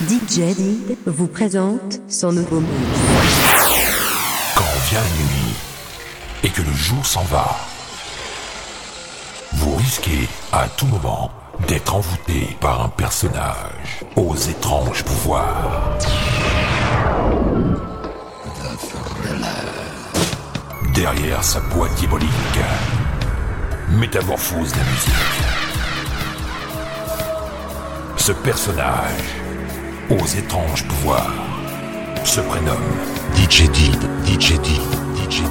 DJ vous présente son nouveau mix. Quand vient la nuit et que le jour s'en va, vous risquez à tout moment d'être envoûté par un personnage aux étranges pouvoirs. Derrière sa boîte diabolique, métamorphose la musique. Ce personnage aux étranges pouvoirs se prénomme DJ Did, DJ Did, DJ.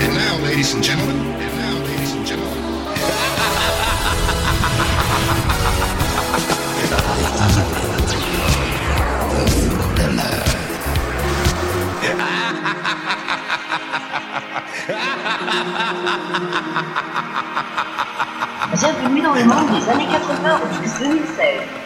And now, ladies and gentlemen, and now, ladies and gentlemen. Bienvenue dans le monde des années 80 au 2016.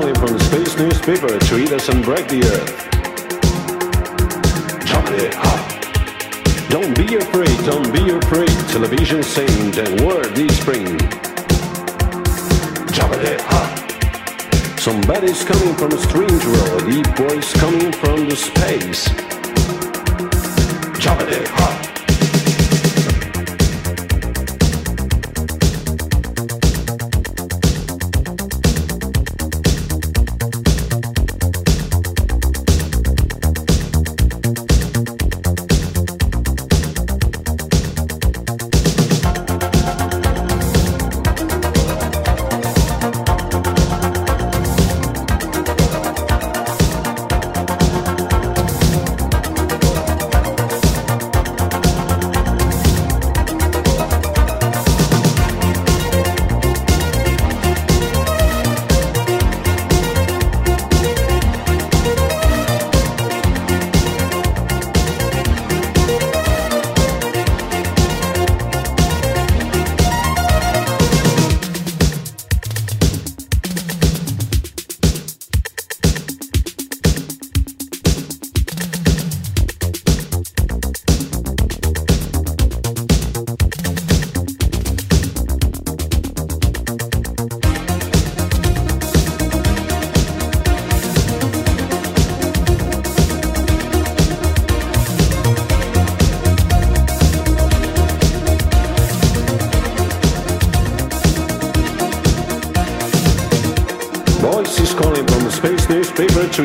Voice from the space newspaper to eat us and break the earth. Chocolate hot. Don't be afraid, don't be afraid. Television saying that word this spring. Chocolate hot. Somebody's coming from a strange world. Deep voice coming from the space. Chocolate hot.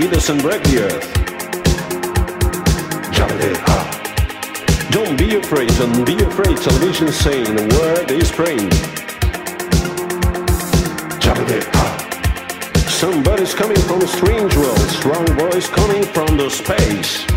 Us and break the earth. Don't be afraid, don't be afraid. Television saying the word is praying. Somebody's coming from a strange world. Strong voice coming from the space.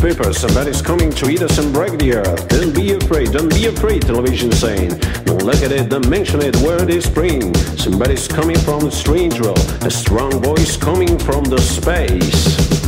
Space. Somebody's coming to eat us and break the earth. Don't be afraid, don't be afraid, television saying. Don't look at it, don't mention it, where is spring. Somebody's coming from the strange world. A strong voice coming from the space.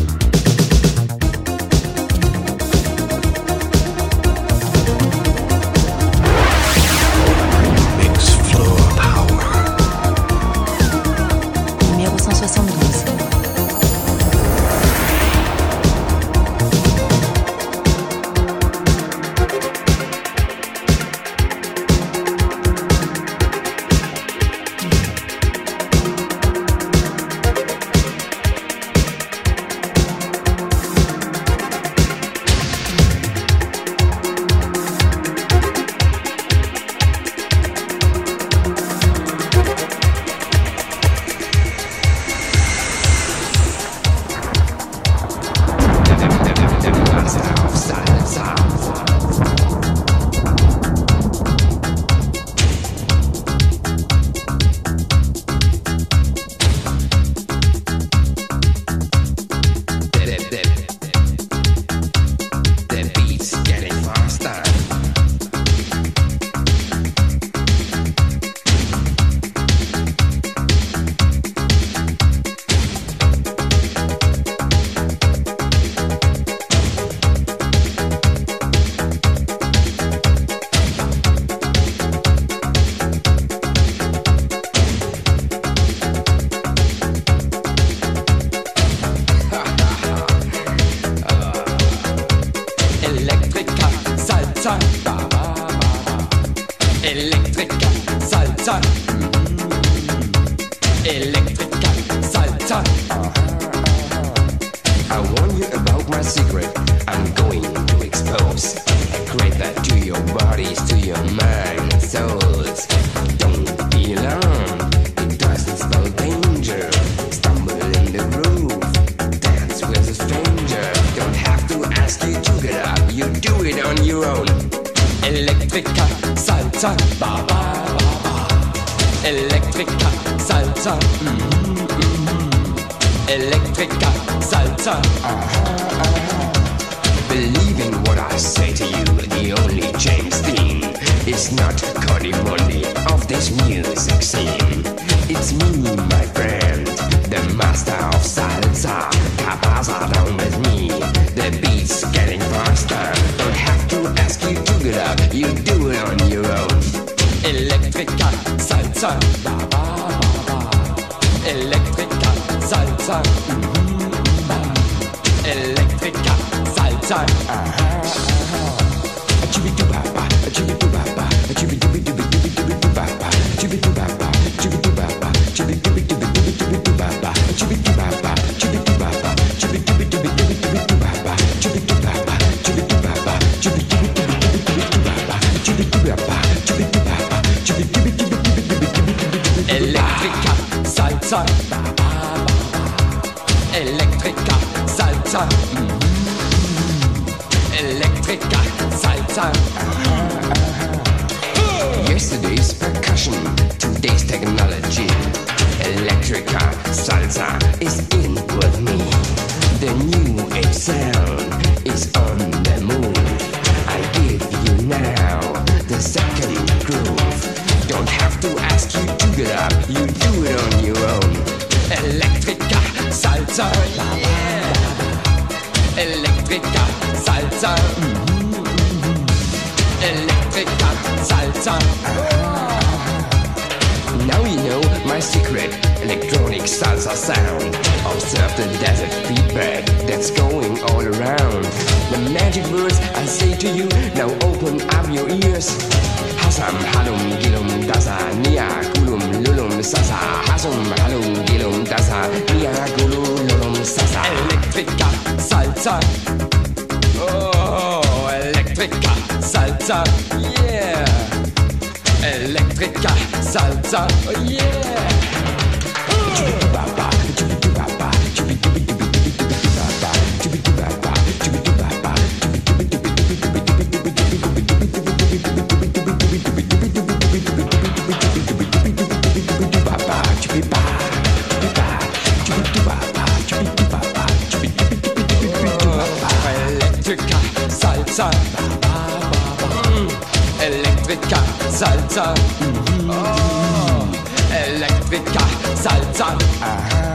to ask you to get up. You do it on your own. Electrica Salsa, yeah. Electrica, Salsa. Mm-hmm, mm-hmm. Salsa. Ah. Now you know my secret electronic salsa sound. Observe the desert feedback that's going all around. The magic words I say to you now open up your ears. Hasam, halum, tasa niya kulum lulum sasa hasum halum gilum tasa niya kulum lulum sasa. Electrica salsa. Oh Electrica salsa. Yeah. Electrica salsa. Oh yeah. salsa, mm. electrica, salsa, mm-hmm. oh. salsa.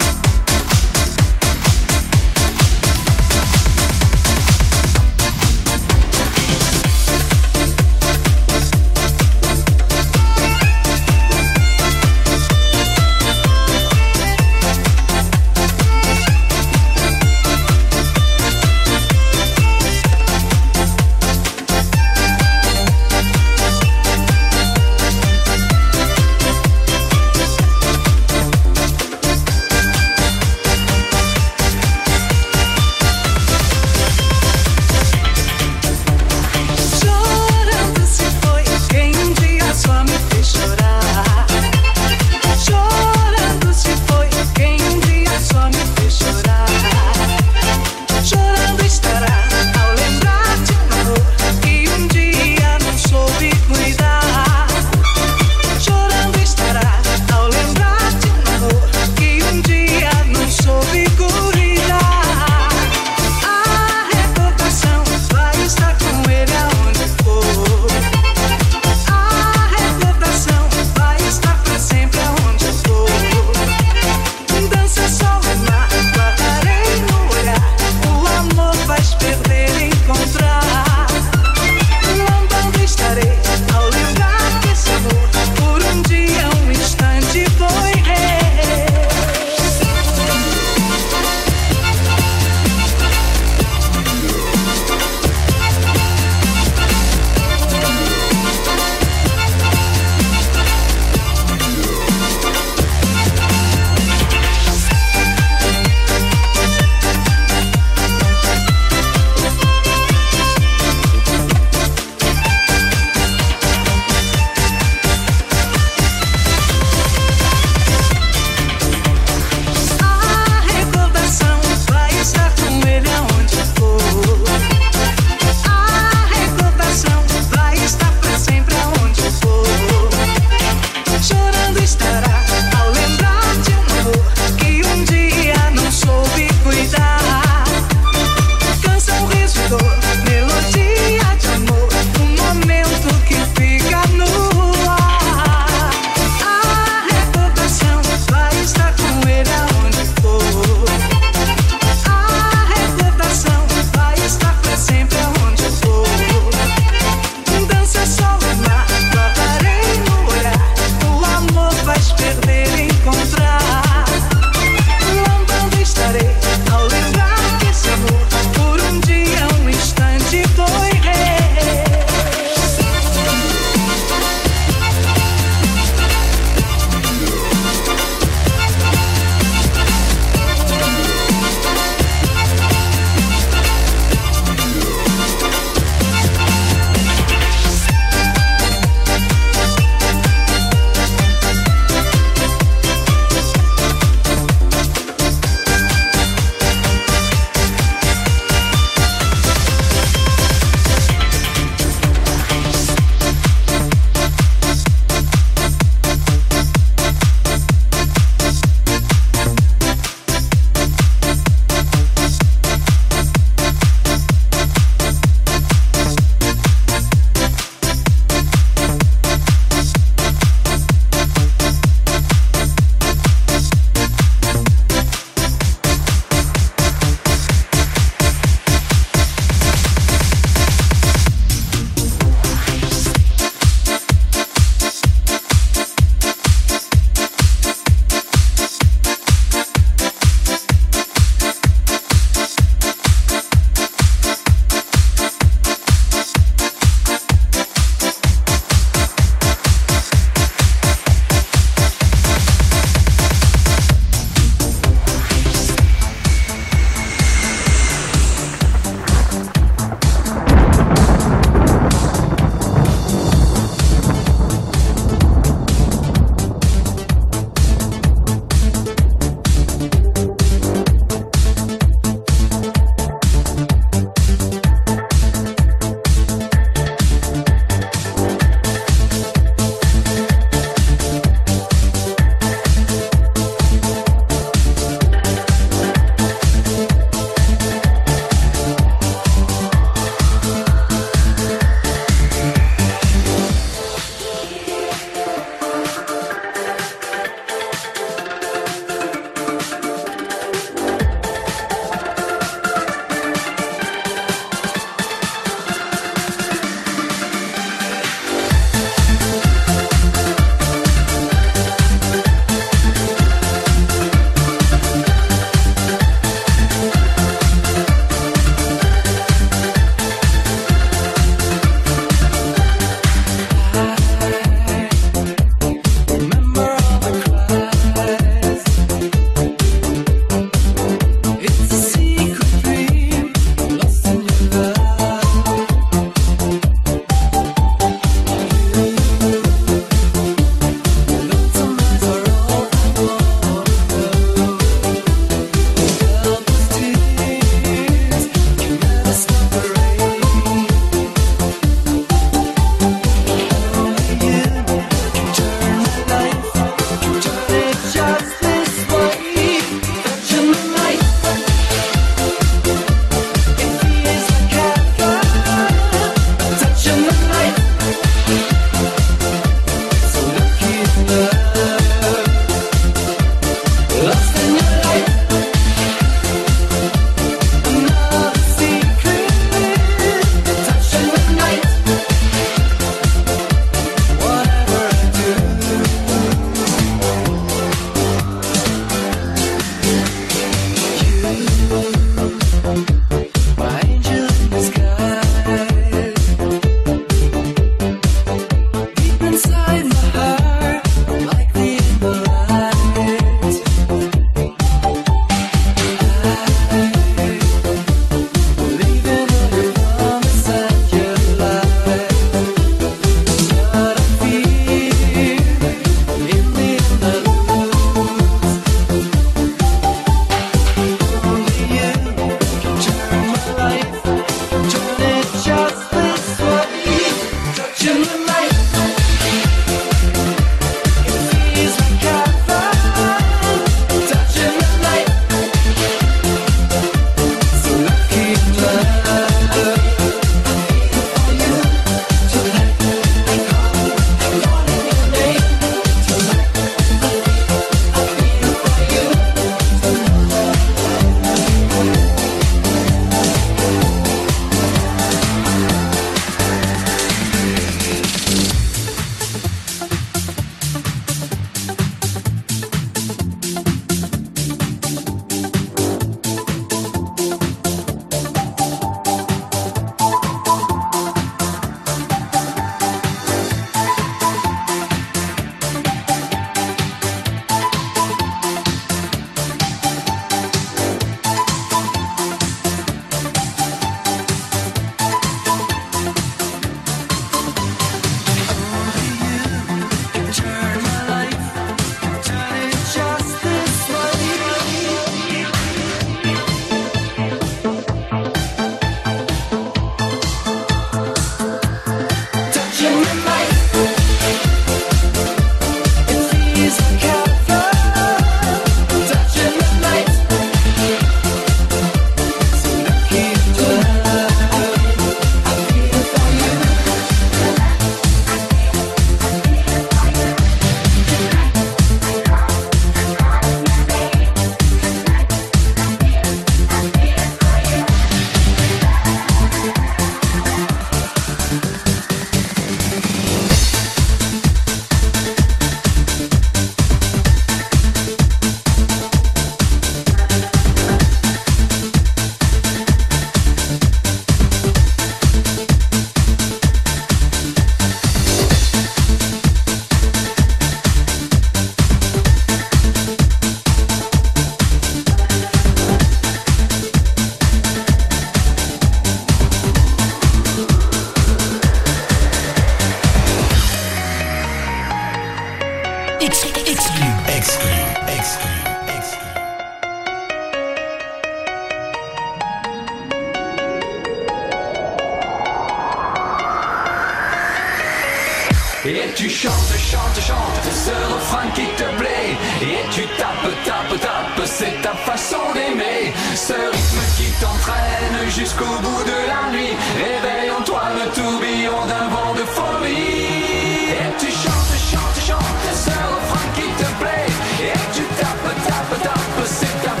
Et tu chantes, chantes, chantes ce refrain qui te plaît. Et tu tapes, tapes, tapes, c'est ta façon d'aimer. Ce rythme qui t'entraîne jusqu'au bout de la nuit. Réveillons-toi le tourbillon d'un vent de folie. Et tu chantes, chantes, chantes ce refrain qui te plaît. Et tu tapes, tapes, tapes, c'est ta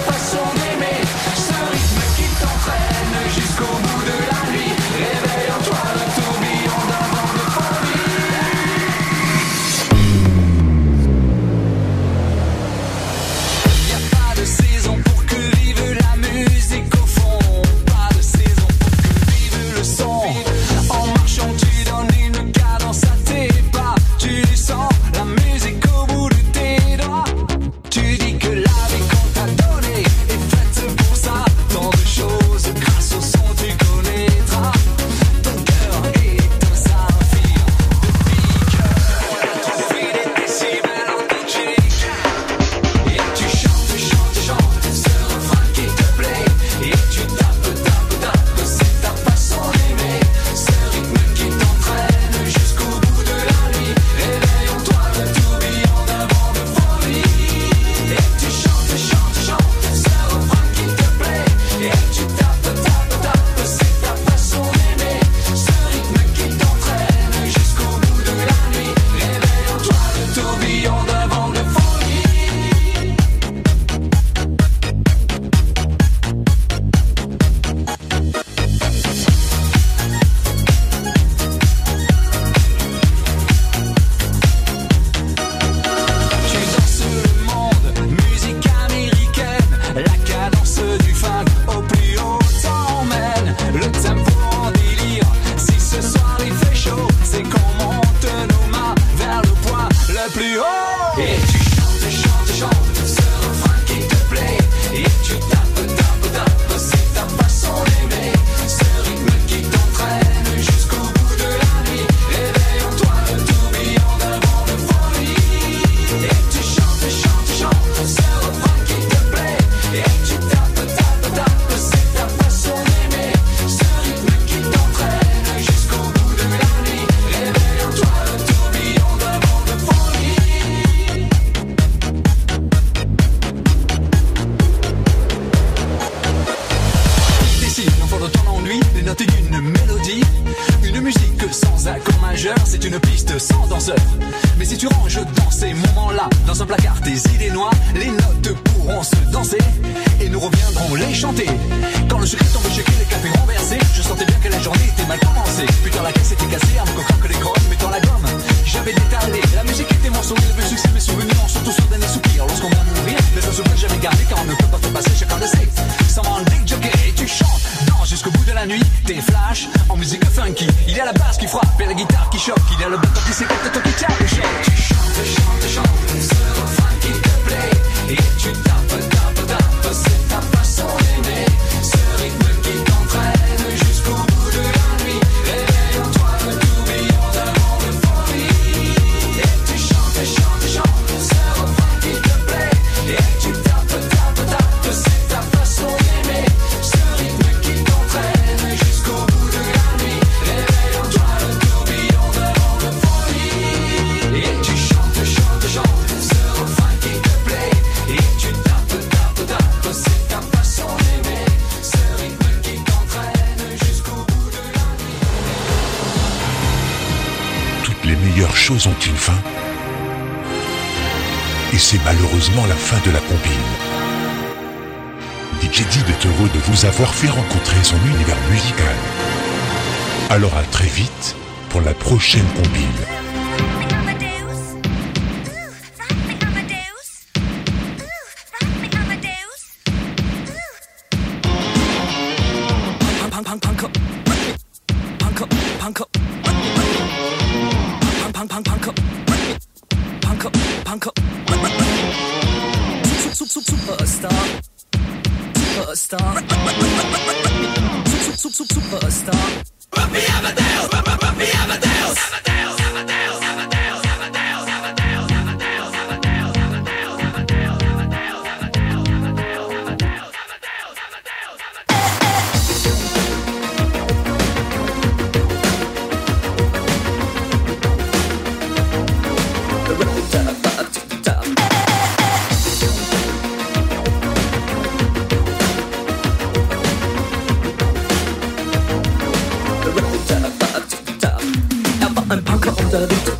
Shinkobi.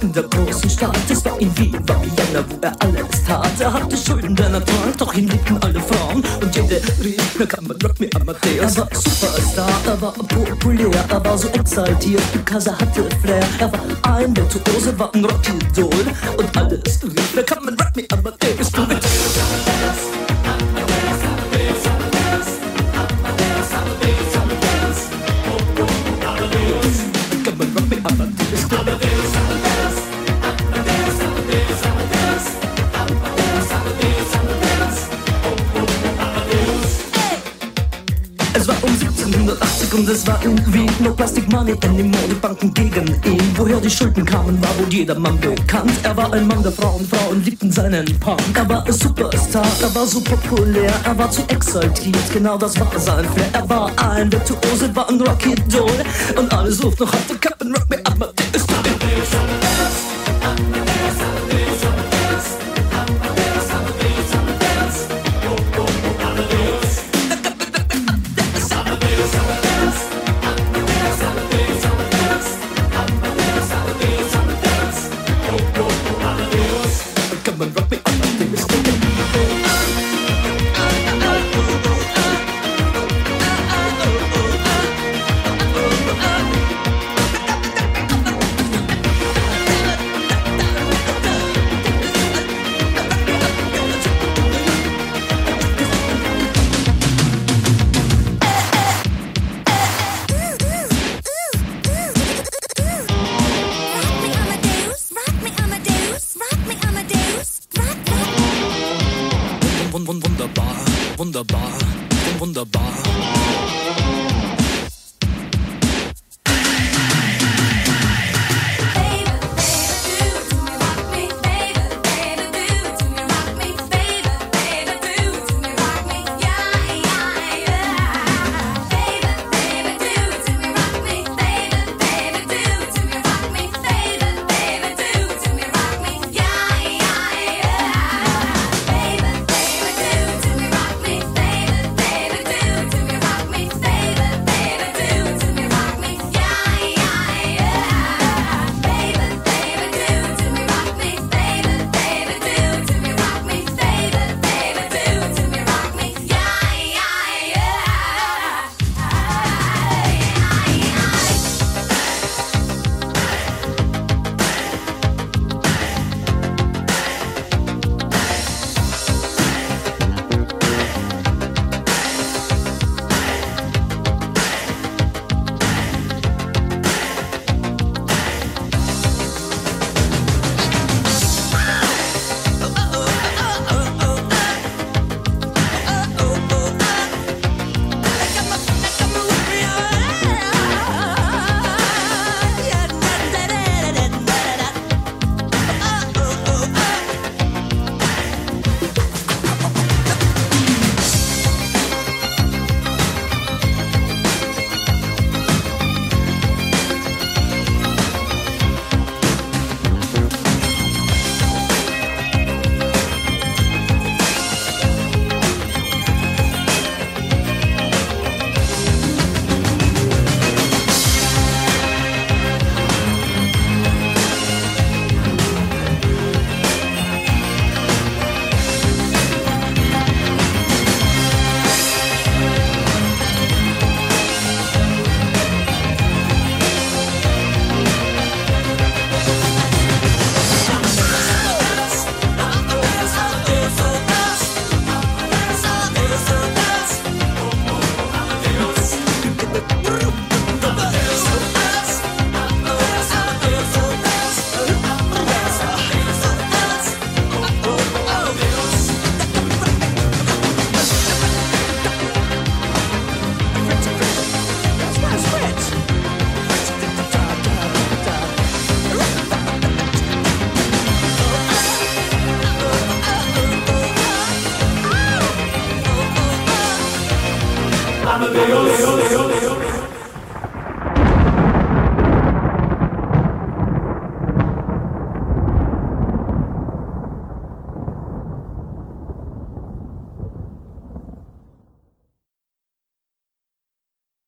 In der großen Stadt. Es war in Wien, war Vienna, wo er alles tat. Er hatte Schulden, denn er trank, doch ihn liebten alle Frauen. Und jede rief, na kann man Rock me Amadeus. Er war Superstar, er war populär, er war so exaltiert, because er hatte Flair. Er war ein Virtuose, war ein Rockidol. Und alles rief, na kann man Rock me Amadeus. 1780 und es war in Wien No Plastic Money anymore, die Banken gegen ihn. Woher die Schulden kamen, war wohl jedermann bekannt. Er war ein Mann der Frauen, Frauen liebten seinen Punk. Er war ein Superstar, er war so populär Er war zu exaltiert, genau das war sein Flair. Er war ein Virtuose, war ein Rocky Doll. Und alle suchten noch heute Captain Rock Me Amadeus Come